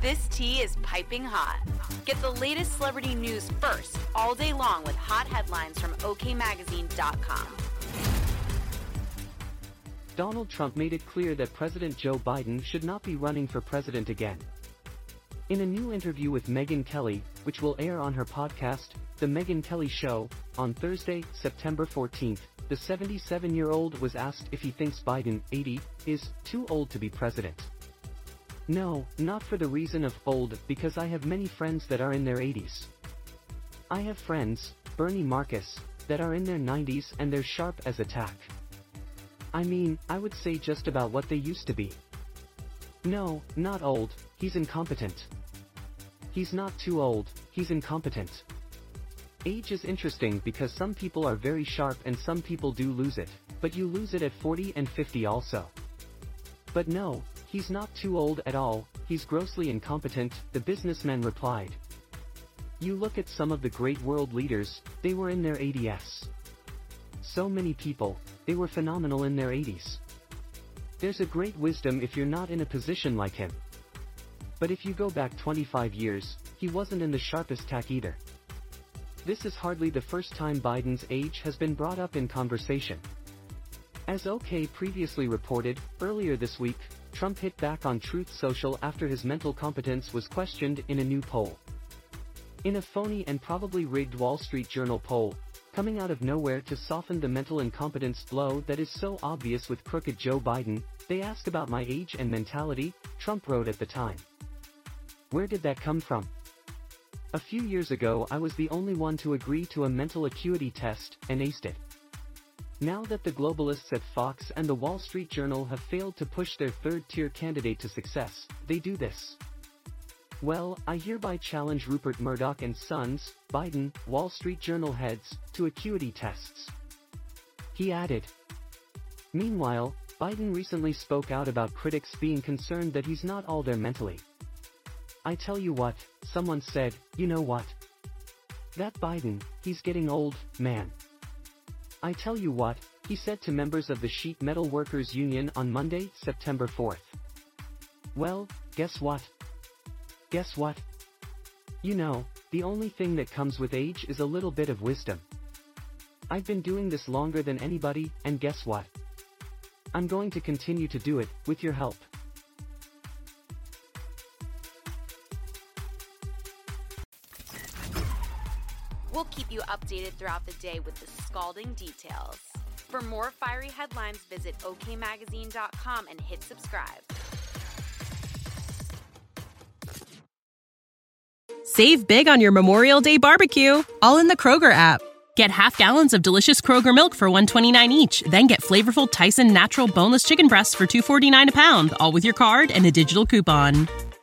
This tea is piping hot. Get the latest celebrity news first all day long with hot headlines from OKMagazine.com. Donald Trump made it clear that President Joe Biden should not be running for president again. In a new interview with Megyn Kelly, which will air on her podcast, The Megyn Kelly Show, on Thursday, September 14th, the 77-year-old was asked if he thinks Biden, 80, is too old to be president. No, not for the reason of old, because I have many friends that are in their 80s. I have friends, Bernie Marcus, that are in their 90s and they're sharp as a tack. I mean, I would say just about what they used to be. No, not old, he's incompetent. He's not too old, he's incompetent. Age is interesting because some people are very sharp and some people do lose it, but you lose it at 40 and 50 also. But no, he's not too old at all, he's grossly incompetent, the businessman replied. You look at some of the great world leaders, they were in their 80s. So many people, they were phenomenal in their 80s. There's a great wisdom if you're not in a position like him. But if you go back 25 years, he wasn't in the sharpest tack either. This is hardly the first time Biden's age has been brought up in conversation. As OK previously reported, earlier this week, Trump hit back on Truth Social after his mental competence was questioned in a new poll. In a phony and probably rigged Wall Street Journal poll, coming out of nowhere to soften the mental incompetence blow that is so obvious with crooked Joe Biden, they asked about my age and mentality, Trump wrote at the time. Where did that come from? A few years ago I was the only one to agree to a mental acuity test, and aced it. Now that the globalists at Fox and the Wall Street Journal have failed to push their third-tier candidate to success, they do this. Well, I hereby challenge Rupert Murdoch and Sons, Biden, Wall Street Journal heads, to acuity tests. He added. Meanwhile, Biden recently spoke out about critics being concerned that he's not all there mentally. I tell you what, someone said, you know what? That Biden, he's getting old, man. I tell you what, he said to members of the Sheet Metal Workers Union on Monday, September 4th. Well, guess what? Guess what? You know, the only thing that comes with age is a little bit of wisdom. I've been doing this longer than anybody, and guess what? I'm going to continue to do it, with your help. We'll keep you updated throughout the day with the scalding details. For more fiery headlines, visit OKMagazine.com and hit subscribe. Save big on your Memorial Day barbecue, all in the Kroger app. Get half gallons of delicious Kroger milk for 129 each, then get flavorful Tyson natural boneless chicken breasts for 249 a pound, all with your card and a digital coupon.